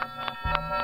Música